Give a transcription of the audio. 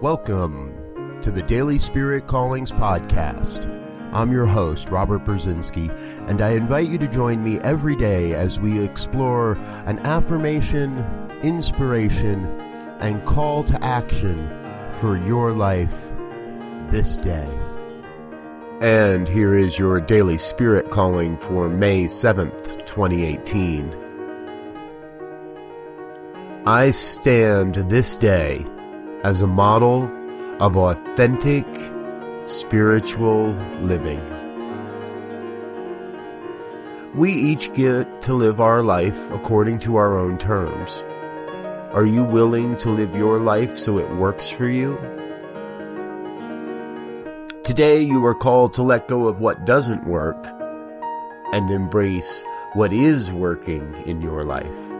Welcome to the Daily Spirit Callings Podcast. I'm your host, Robert Brzezinski, and I invite you to join me every day as we explore an affirmation, inspiration, and call to action for your life this day. And here is your daily spirit calling for May 7th, 2018. I stand this day as a model of authentic spiritual living. We each get to live our life according to our own terms. Are you willing to live your life so it works for you? Today you are called to let go of what doesn't work and embrace what is working in your life.